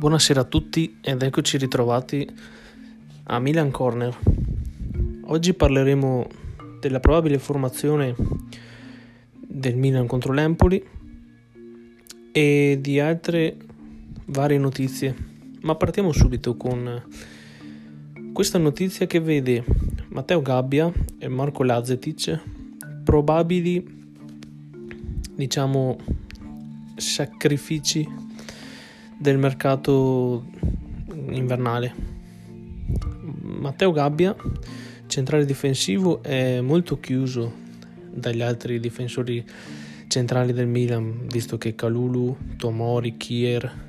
Buonasera a tutti ed eccoci ritrovati a Milan Corner. Oggi parleremo della probabile formazione del Milan contro l'Empoli e di altre varie notizie. Ma partiamo subito con questa notizia che vede Matteo Gabbia e Marco Lazetic probabili diciamo sacrifici del mercato invernale. Matteo Gabbia, centrale difensivo, è molto chiuso dagli altri difensori centrali del Milan, visto che Calulu, Tomori, Kier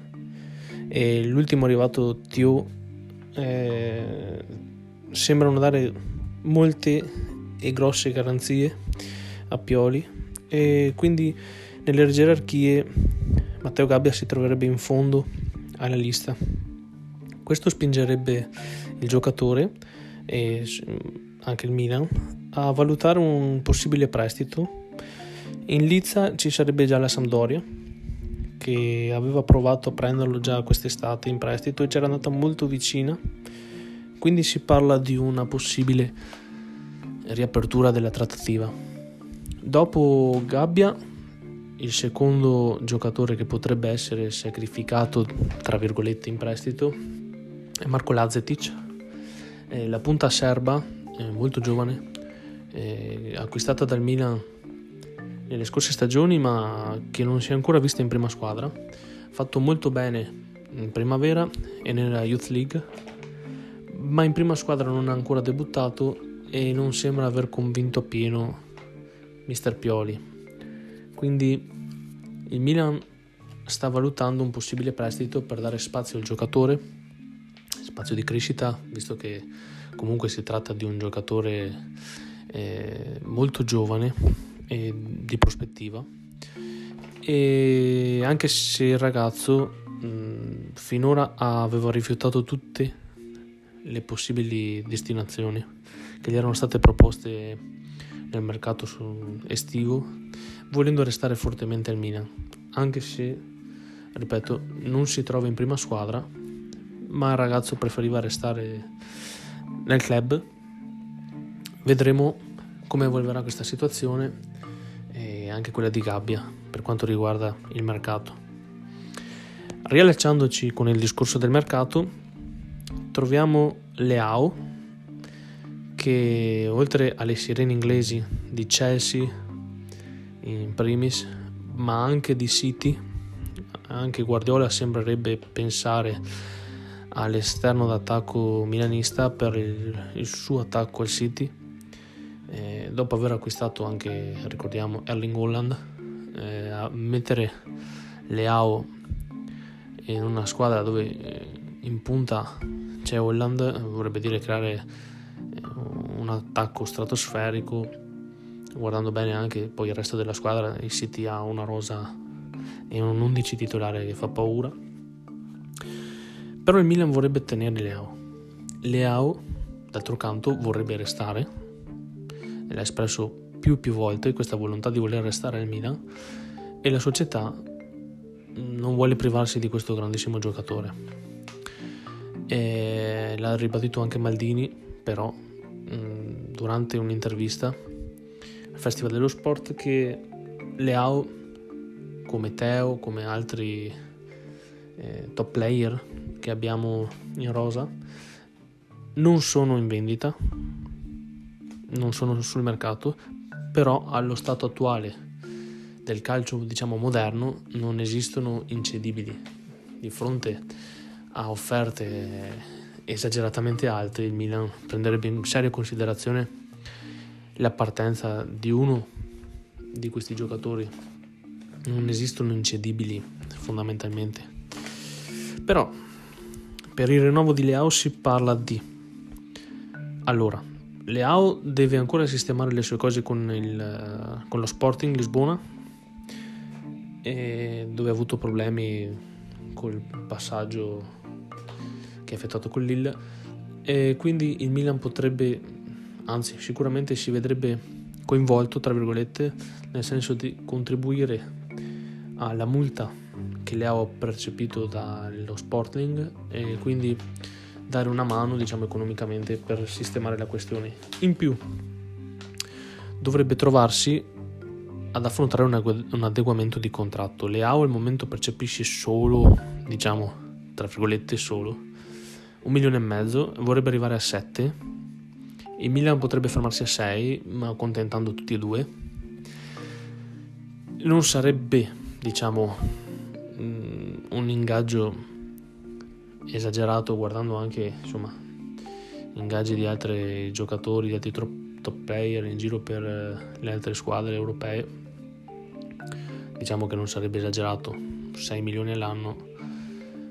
e l'ultimo arrivato Tio eh, sembrano dare molte e grosse garanzie a Pioli e quindi nelle gerarchie Matteo Gabbia si troverebbe in fondo alla lista. Questo spingerebbe il giocatore e anche il Milan a valutare un possibile prestito. In Lizza ci sarebbe già la Sampdoria che aveva provato a prenderlo già quest'estate in prestito e c'era andata molto vicina. Quindi si parla di una possibile riapertura della trattativa. Dopo Gabbia il secondo giocatore che potrebbe essere sacrificato, tra virgolette, in prestito è Marco Lazetic, eh, la punta serba, eh, molto giovane, eh, acquistata dal Milan nelle scorse stagioni ma che non si è ancora vista in prima squadra, ha fatto molto bene in primavera e nella Youth League, ma in prima squadra non ha ancora debuttato e non sembra aver convinto appieno Mister Pioli quindi il Milan sta valutando un possibile prestito per dare spazio al giocatore, spazio di crescita, visto che comunque si tratta di un giocatore eh, molto giovane e di prospettiva. E anche se il ragazzo mh, finora aveva rifiutato tutte le possibili destinazioni che gli erano state proposte nel mercato estivo volendo restare fortemente al Milan, anche se, ripeto, non si trova in prima squadra, ma il ragazzo preferiva restare nel club. Vedremo come evolverà questa situazione e anche quella di Gabbia per quanto riguarda il mercato. Riallacciandoci con il discorso del mercato, troviamo Leao che oltre alle sirene inglesi di Chelsea, in primis, ma anche di City. Anche Guardiola sembrerebbe pensare all'esterno d'attacco milanista per il, il suo attacco al City. Eh, dopo aver acquistato anche, ricordiamo, Erling Holland, eh, a mettere Leao in una squadra dove eh, in punta c'è Holland vorrebbe dire creare eh, un attacco stratosferico guardando bene anche poi il resto della squadra, il City ha una rosa e un 11 titolare che fa paura. Però il Milan vorrebbe tenere Leao. Leao, d'altro canto, vorrebbe restare, l'ha espresso più e più volte questa volontà di voler restare al Milan, e la società non vuole privarsi di questo grandissimo giocatore. E l'ha ribadito anche Maldini, però durante un'intervista Festival dello Sport che Leao, come Teo, come altri eh, top player che abbiamo in rosa, non sono in vendita, non sono sul mercato, però allo stato attuale del calcio diciamo moderno non esistono incedibili. Di fronte a offerte esageratamente alte il Milan prenderebbe in seria considerazione la partenza di uno di questi giocatori. Non esistono incedibili fondamentalmente. Però per il rinnovo di Leao si parla di. Allora Leao deve ancora sistemare le sue cose con, il, con lo Sporting Lisbona dove ha avuto problemi col passaggio che ha effettuato con Lille. E quindi il Milan potrebbe anzi sicuramente si vedrebbe coinvolto, tra virgolette, nel senso di contribuire alla multa che le ho percepito dallo Sportling e quindi dare una mano diciamo economicamente per sistemare la questione. In più dovrebbe trovarsi ad affrontare un, adeguamento di contratto. Leao al momento percepisce solo diciamo tra virgolette solo un milione e mezzo vorrebbe arrivare a 7 il Milan potrebbe fermarsi a 6 ma accontentando tutti e due. Non sarebbe diciamo mm, un ingaggio esagerato guardando anche insomma ingaggi di altri giocatori di altri top player in giro per eh, le altre squadre europee. Diciamo che non sarebbe esagerato. 6 milioni all'anno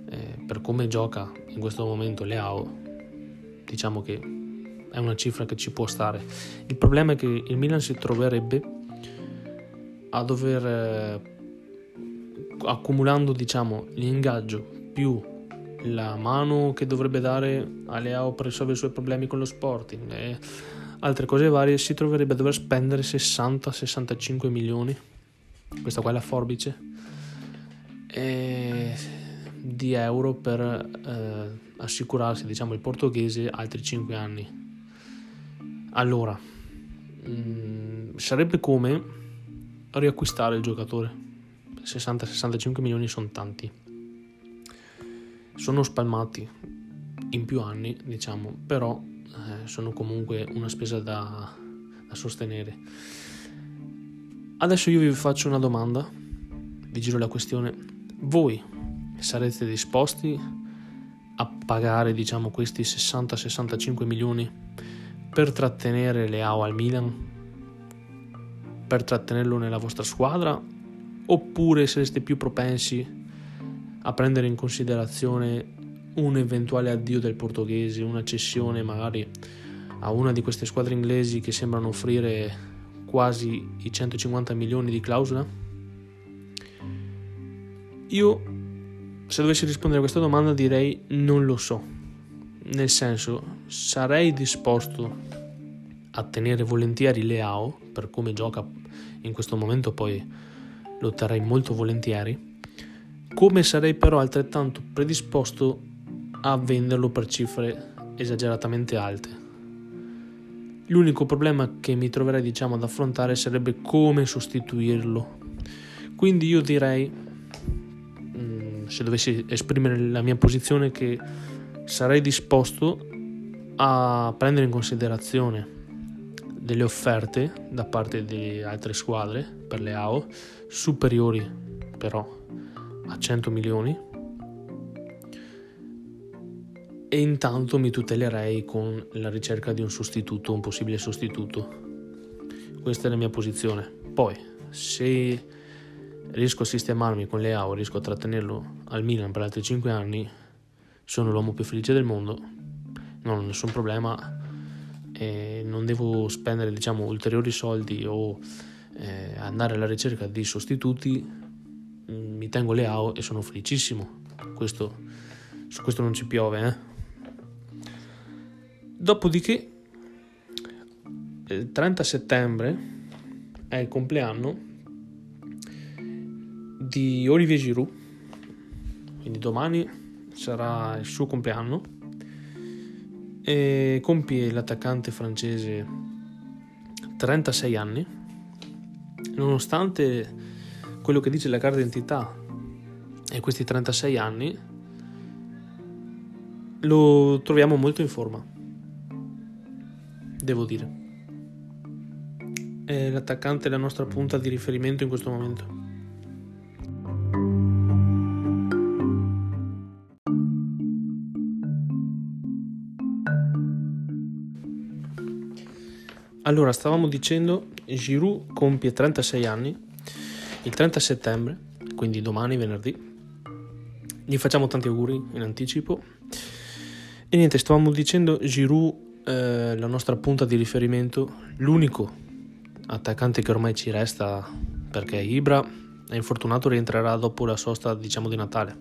eh, per come gioca in questo momento Leao diciamo che è una cifra che ci può stare. Il problema è che il Milan si troverebbe a dover eh, accumulando diciamo l'ingaggio più la mano che dovrebbe dare a Leao per risolvere i suoi problemi con lo Sporting e altre cose varie si troverebbe a dover spendere 60-65 milioni. Questa qua è la forbice di euro per eh, assicurarsi diciamo il portoghese altri 5 anni allora mh, mm, sarebbe come riacquistare il giocatore 60-65 milioni sono tanti. Sono spalmati in più anni, diciamo, però eh, sono comunque una spesa da, da sostenere. Adesso io vi faccio una domanda, vi giro la questione. Voi sarete disposti a pagare, diciamo, questi 60-65 milioni per trattenere Leao al Milan? Per trattenerlo nella vostra squadra oppure sareste più propensi a prendere in considerazione un eventuale addio del portoghese, una cessione magari a una di queste squadre inglesi che sembrano offrire quasi i 150 milioni di clausola? Io, se dovessi rispondere a questa domanda, direi non lo so. Nel senso, sarei disposto a tenere volentieri Leao per come gioca in questo momento poi lo terrei molto volentieri, come sarei però altrettanto predisposto a venderlo per cifre esageratamente alte. L'unico problema che mi troverei diciamo ad affrontare sarebbe come sostituirlo. Quindi io direi, mm, se dovessi esprimere la mia posizione, che sarei disposto a prendere in considerazione delle offerte da parte di altre squadre per le AO superiori però a 100 milioni e intanto mi tutelerei con la ricerca di un sostituto, un possibile sostituto. Questa è la mia posizione. Poi, se riesco a sistemarmi con le AO, riesco a trattenerlo al Milan per altri 5 anni, sono l'uomo più felice del mondo, non ho nessun problema e non devo spendere diciamo ulteriori soldi o eh, andare alla ricerca di sostituti. Mi tengo le AO e sono felicissimo. Questo, su questo non ci piove eh. dopodiché il 30 settembre è il compleanno di Olivier Giroud. Quindi domani sarà il suo compleanno e compie l'attaccante francese 36 anni, nonostante quello che dice la carta d'identità e questi 36 anni lo troviamo molto in forma, devo dire. È l'attaccante la nostra punta di riferimento in questo momento. Allora, stavamo dicendo, Giroud compie 36 anni il 30 settembre, quindi domani, venerdì. Gli facciamo tanti auguri in anticipo. E niente, stavamo dicendo, Giroud, eh, la nostra punta di riferimento, l'unico attaccante che ormai ci resta perché Ibra è infortunato, rientrerà dopo la sosta, diciamo, di Natale.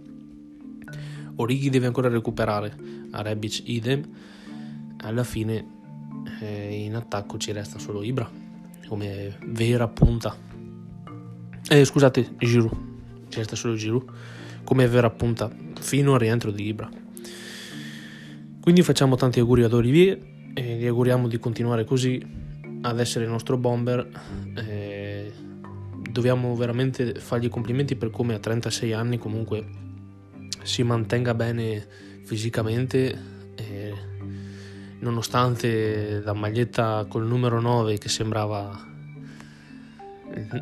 Orighi deve ancora recuperare, a Rebic idem. Alla fine eh, in attacco ci resta solo Ibra come vera punta. Eh, scusate, Giroud, ci resta solo Giroud come vera punta fino al rientro di Ibra. Quindi facciamo tanti auguri ad Olivier e gli auguriamo di continuare così ad essere il nostro bomber. Eh, dobbiamo veramente fargli complimenti per come a 36 anni comunque si mantenga bene fisicamente. Eh, nonostante la maglietta col numero 9 che sembrava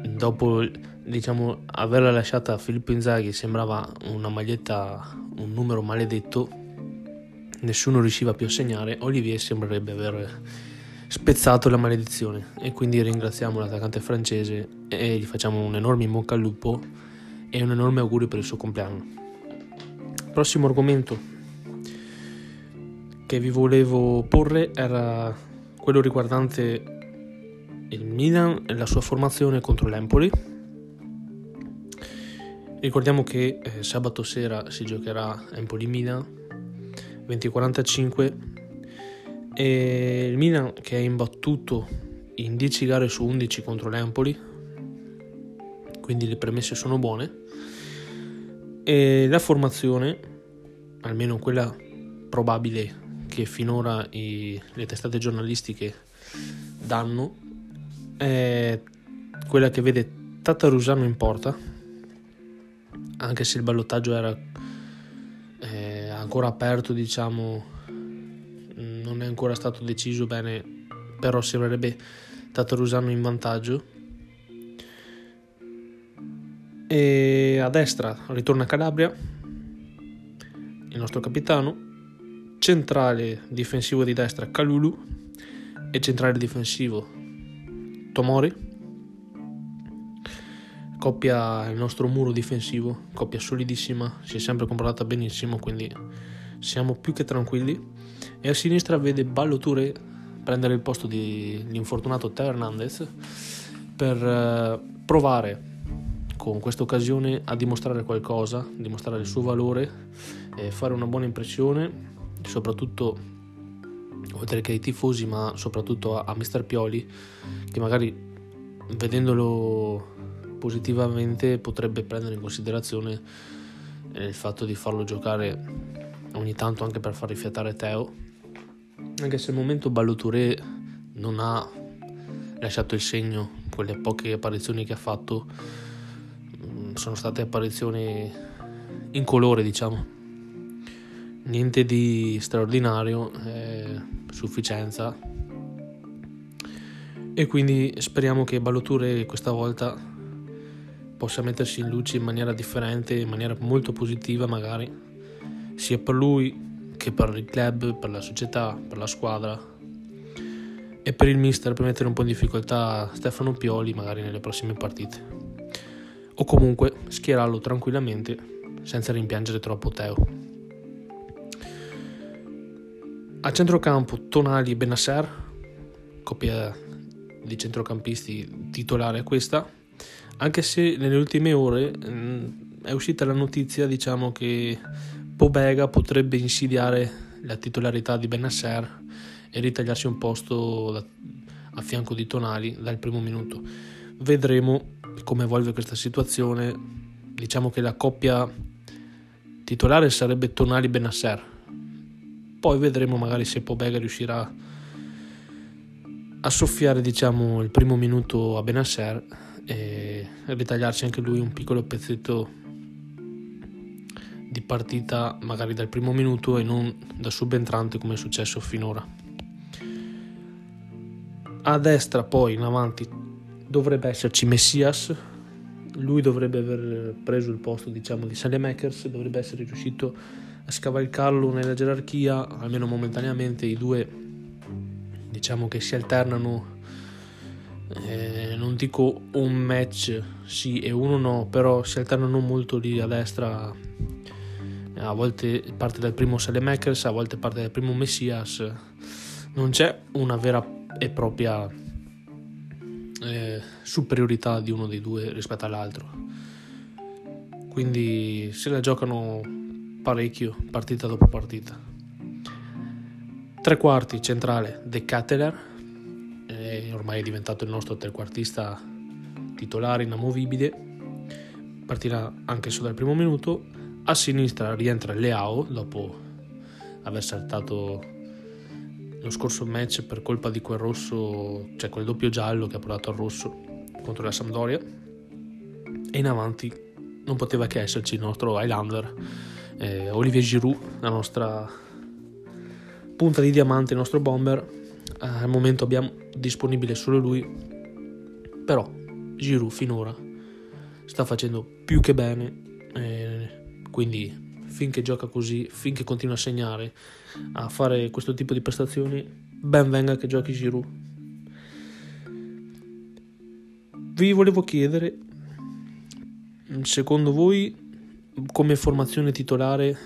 dopo diciamo averla lasciata a Filippo Inzaghi sembrava una maglietta un numero maledetto nessuno riusciva più a segnare. Olivier sembrerebbe aver spezzato la maledizione. E quindi ringraziamo l'attaccante francese e gli facciamo un enorme in bocca al lupo e un enorme augurio per il suo compleanno. Prossimo argomento che vi volevo porre era quello riguardante il Milan e la sua formazione contro l'Empoli. Ricordiamo che eh, sabato sera si giocherà Empoli-Milan 2045 e il Milan che è imbattuto in 10 gare su 11 contro l'Empoli, quindi le premesse sono buone. E la formazione, almeno quella probabile che finora i, le testate giornalistiche danno, è quella che vede Tatarusano in porta, anche se il ballottaggio era eh, ancora aperto, diciamo, non è ancora stato deciso bene, però sembrerebbe Tatarusano in vantaggio. E a destra ritorna Calabria, il nostro capitano, centrale difensivo di destra Kalulu e centrale difensivo Tomori. Coppia il nostro muro difensivo, coppia solidissima, si è sempre comportata benissimo, quindi siamo più che tranquilli. E a sinistra vede Ballo Touré prendere il posto dell'infortunato Teo Hernandez per eh, provare con questa occasione a dimostrare qualcosa, dimostrare il suo valore, e fare una buona impressione, soprattutto oltre che ai tifosi, ma soprattutto a, a Mister Pioli, che magari vedendolo positivamente potrebbe prendere in considerazione eh, il fatto di farlo giocare ogni tanto anche per far rifiatare Teo, anche se al momento Ballotouré non ha lasciato il segno, quelle poche apparizioni che ha fatto mm, sono state apparizioni in colore, diciamo niente di straordinario, eh, sufficienza. E quindi speriamo che Balloture questa volta possa mettersi in luce in maniera differente, in maniera molto positiva magari, sia per lui che per il club, per la società, per la squadra e per il mister per mettere un po' in difficoltà Stefano Pioli magari nelle prossime partite. O comunque schierarlo tranquillamente senza rimpiangere troppo Teo. A centrocampo Tonali e Benasser, coppia di centrocampisti titolare questa, anche se nelle ultime ore mm, è uscita la notizia diciamo che Pobega potrebbe insidiare la titolarità di Benasser e ritagliarsi un posto da, a fianco di Tonali dal primo minuto. Vedremo come evolve questa situazione. Diciamo che la coppia titolare sarebbe Tonali-Benasser poi vedremo magari se Pobega riuscirà a soffiare diciamo il primo minuto a Benasser e ritagliarsi anche lui un piccolo pezzetto di partita magari dal primo minuto e non da subentrante come è successo finora. A destra poi in avanti dovrebbe esserci Messias. Lui dovrebbe aver preso il posto diciamo di Salemakers dovrebbe essere riuscito a scavalcarlo nella gerarchia, almeno momentaneamente i due diciamo che si alternano, eh, non dico un match sì e uno no, però si alternano molto lì a destra, a volte parte dal primo Salemakers, a volte parte dal primo Messias, non c'è una vera e propria eh, superiorità di uno dei due rispetto all'altro. Quindi se la giocano parecchio partita dopo partita. Tre quarti centrale De Catteler, ormai è diventato il nostro trequartista titolare inamovibile, partirà anche solo dal primo minuto. a sinistra rientra Leao dopo aver saltato lo scorso match per colpa di quel rosso, cioè quel doppio giallo che ha portato al rosso contro la Sampdoria. E in avanti non poteva che esserci il nostro Highlander, eh, Olivier Giroud, la nostra punta di diamante, il nostro bomber. Eh, al momento abbiamo disponibile solo lui, però Giroud finora sta facendo più che bene, eh, quindi finché gioca così, finché continua a segnare, a fare questo tipo di prestazioni, ben venga che giochi Giroud. Vi volevo chiedere, secondo voi come formazione titolare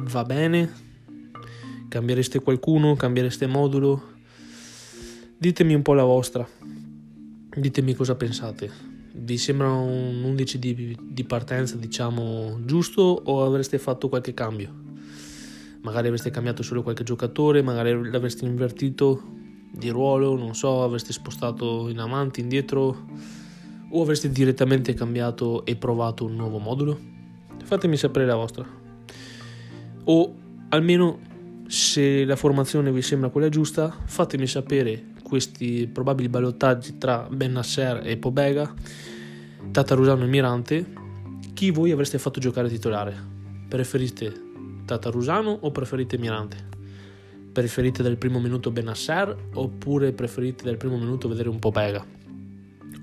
va bene? Cambiereste qualcuno? Cambiereste modulo? Ditemi un po' la vostra, ditemi cosa pensate vi sembra un 11 di, di, partenza, diciamo, giusto o avreste fatto qualche cambio? Magari avreste cambiato solo qualche giocatore, magari l'avreste invertito di ruolo, non so, avreste spostato in avanti, indietro o avreste direttamente cambiato e provato un nuovo modulo? Fatemi sapere la vostra. O almeno se la formazione vi sembra quella giusta, fatemi sapere questi probabili ballottaggi tra Ben Nasser e Pobega, Tatarusano e Mirante, chi voi avreste fatto giocare titolare? Preferite Tatarusano o preferite Mirante? Preferite dal primo minuto Ben Nasser oppure preferite dal primo minuto vedere un Pobega?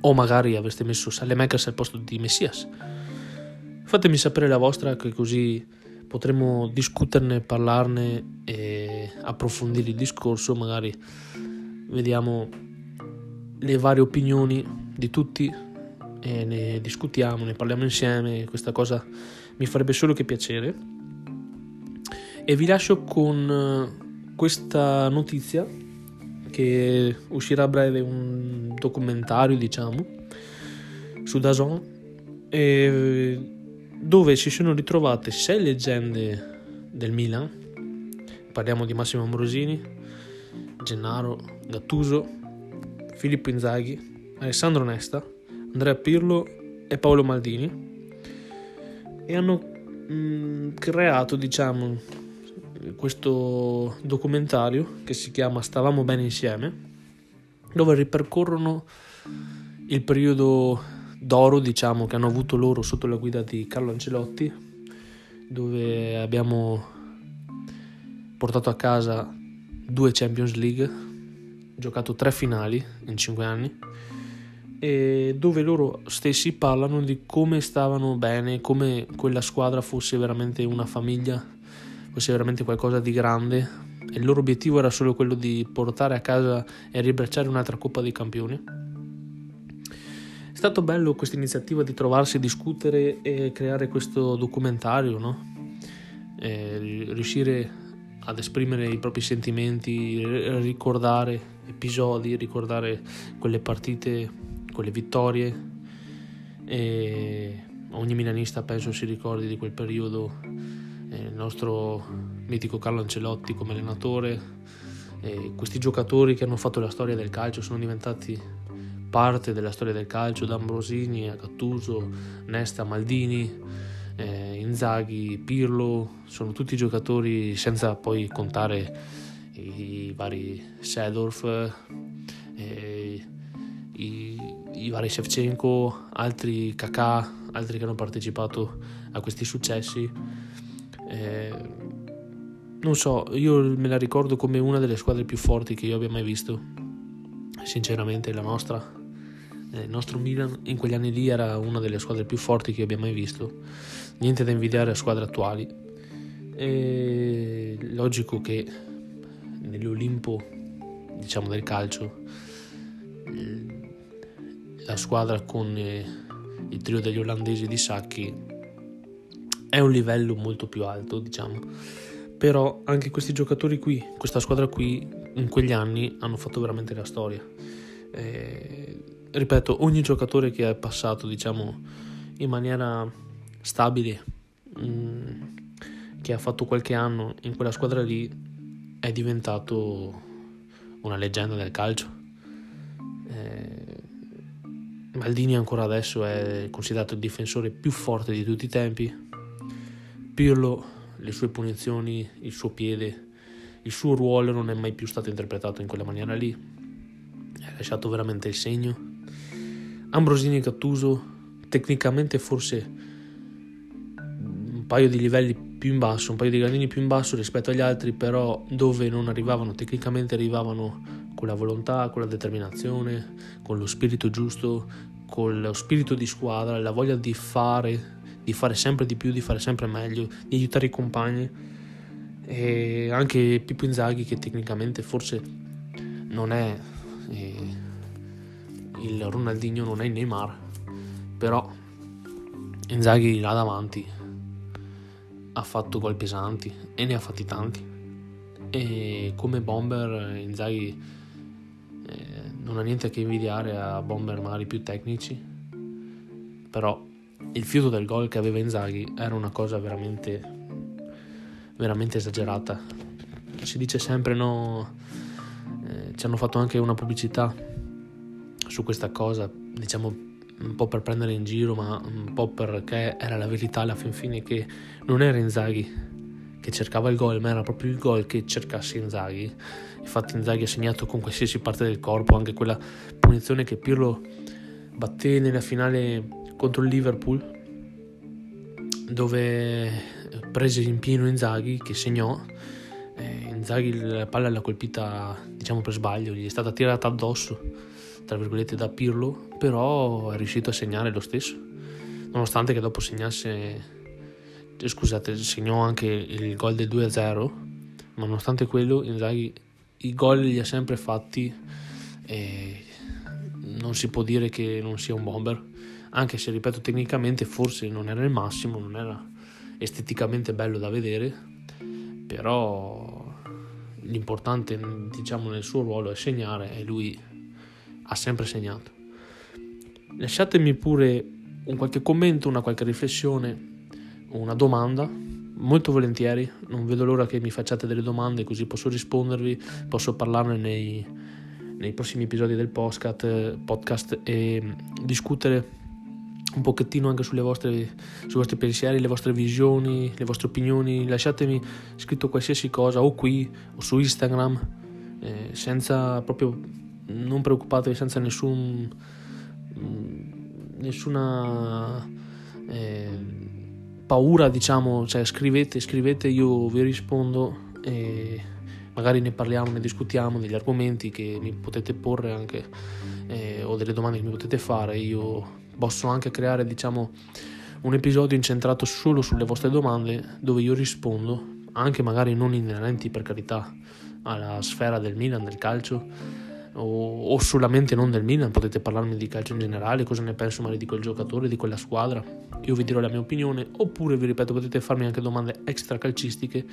O magari avreste messo Salemekers al posto di Messias? Fatemi sapere la vostra che così potremo discuterne, parlarne e approfondire il discorso, magari vediamo le varie opinioni di tutti e ne discutiamo, ne parliamo insieme, questa cosa mi farebbe solo che piacere. E vi lascio con eh, questa notizia che uscirà a breve un documentario, diciamo, su Dazon, dove si sono ritrovate sei leggende del Milan. Parliamo di Massimo Ambrosini, Gennaro, Gattuso, Filippo Inzaghi, Alessandro Nesta, Andrea Pirlo e Paolo Maldini e hanno mh, mm, creato diciamo questo documentario che si chiama Stavamo bene insieme dove ripercorrono il periodo d'oro diciamo che hanno avuto loro sotto la guida di Carlo Ancelotti dove abbiamo portato a casa due Champions League, giocato tre finali in cinque anni, e dove loro stessi parlano di come stavano bene, come quella squadra fosse veramente una famiglia, fosse veramente qualcosa di grande. E il loro obiettivo era solo quello di portare a casa e ribracciare un'altra Coppa dei Campioni. È stato bello questa iniziativa di trovarsi, discutere e creare questo documentario, no? Riuscire ad esprimere i propri sentimenti, ricordare episodi, ricordare quelle partite, quelle vittorie. E ogni milanista penso si ricordi di quel periodo, il nostro mitico Carlo Ancelotti come allenatore, questi giocatori che hanno fatto la storia del calcio sono diventati parte della storia del calcio, da Ambrosini a Gattuso, Nesta, Maldini eh, Inzaghi, Pirlo, sono tutti giocatori senza poi contare i vari Sedorf, eh, i, i, vari Shevchenko, altri Kakà, altri che hanno partecipato a questi successi. Eh, non so, io me la ricordo come una delle squadre più forti che io abbia mai visto. Sinceramente, la nostra, eh, il nostro Milan in quegli anni lì era una delle squadre più forti che abbia mai visto niente da invidiare a squadre attuali. È logico che nell'Olimpo, diciamo del calcio, la squadra con eh, il trio degli olandesi di Sacchi è un livello molto più alto, diciamo. Però anche questi giocatori qui, questa squadra qui, in quegli anni hanno fatto veramente la storia. Eh, ripeto, ogni giocatore che è passato, diciamo, in maniera stabile mh, mm, che ha fatto qualche anno in quella squadra lì è diventato una leggenda del calcio. Eh, Maldini ancora adesso è considerato il difensore più forte di tutti i tempi. Pirlo, le sue punizioni, il suo piede, il suo ruolo non è mai più stato interpretato in quella maniera lì. Ha lasciato veramente il segno. Ambrosini e Cattuso, tecnicamente forse un paio di livelli più in basso, un paio di gradini più in basso rispetto agli altri, però dove non arrivavano tecnicamente arrivavano con la volontà, con la determinazione, con lo spirito giusto, con lo spirito di squadra, la voglia di fare, di fare sempre di più, di fare sempre meglio, di aiutare i compagni. E anche Pippo Inzaghi che tecnicamente forse non è eh, il Ronaldinho, non è il Neymar, però Inzaghi là davanti ha fatto gol pesanti e ne ha fatti tanti. E come bomber Inzaghi eh, non ha niente a che invidiare a bomber magari più tecnici, però il fiuto del gol che aveva Inzaghi era una cosa veramente, veramente esagerata. Si dice sempre no, eh, ci hanno fatto anche una pubblicità su questa cosa, diciamo un po' per prendere in giro, ma un po' perché era la verità alla fin fine che non era Inzaghi che cercava il gol, ma era proprio il gol che cercasse Inzaghi. Infatti Inzaghi ha segnato con qualsiasi parte del corpo, anche quella punizione che Pirlo batté nella finale contro il Liverpool, dove prese in pieno Inzaghi che segnò. Eh, Inzaghi la palla l'ha colpita, diciamo per sbaglio, gli è stata tirata addosso, tra virgolette, da Pirlo, però è riuscito a segnare lo stesso, nonostante che dopo segnasse scusate, segnò anche il gol del 2-0, ma nonostante quello Inzaghi i gol li ha sempre fatti e non si può dire che non sia un bomber, anche se ripeto tecnicamente forse non era il massimo, non era esteticamente bello da vedere, però l'importante diciamo nel suo ruolo è segnare e lui ha sempre segnato. Lasciatemi pure un qualche commento, una qualche riflessione una domanda, molto volentieri, non vedo l'ora che mi facciate delle domande così posso rispondervi, posso parlarne nei, nei prossimi episodi del podcast, podcast e discutere un pochettino anche sulle vostre, sui vostri pensieri, le vostre visioni, le vostre opinioni. Lasciatemi scritto qualsiasi cosa o qui o su Instagram, eh, senza proprio, non preoccupatevi, senza nessun, nessuna... Eh, paura, diciamo, cioè scrivete, scrivete, io vi rispondo e magari ne parliamo, ne discutiamo degli argomenti che mi potete porre anche eh, o delle domande che mi potete fare. Io posso anche creare, diciamo, un episodio incentrato solo sulle vostre domande dove io rispondo, anche magari non inerenti per carità alla sfera del Milan, del calcio o, o, solamente non del Milan, potete parlarmi di calcio in generale, cosa ne penso magari di quel giocatore, di quella squadra, io vi dirò la mia opinione, oppure vi ripeto potete farmi anche domande extra calcistiche,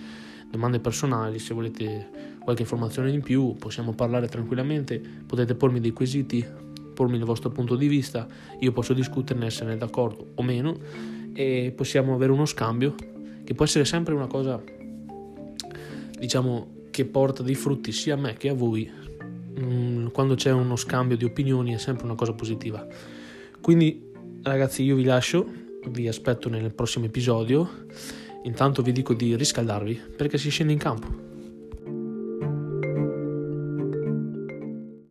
domande personali, se volete qualche informazione in più possiamo parlare tranquillamente, potete pormi dei quesiti, pormi il vostro punto di vista, io posso discuterne, essere d'accordo o meno e possiamo avere uno scambio che può essere sempre una cosa diciamo che porta dei frutti sia a me che a voi Mm, quando c'è uno scambio di opinioni è sempre una cosa positiva. Quindi ragazzi io vi lascio, vi aspetto nel prossimo episodio, intanto vi dico di riscaldarvi perché si scende in campo.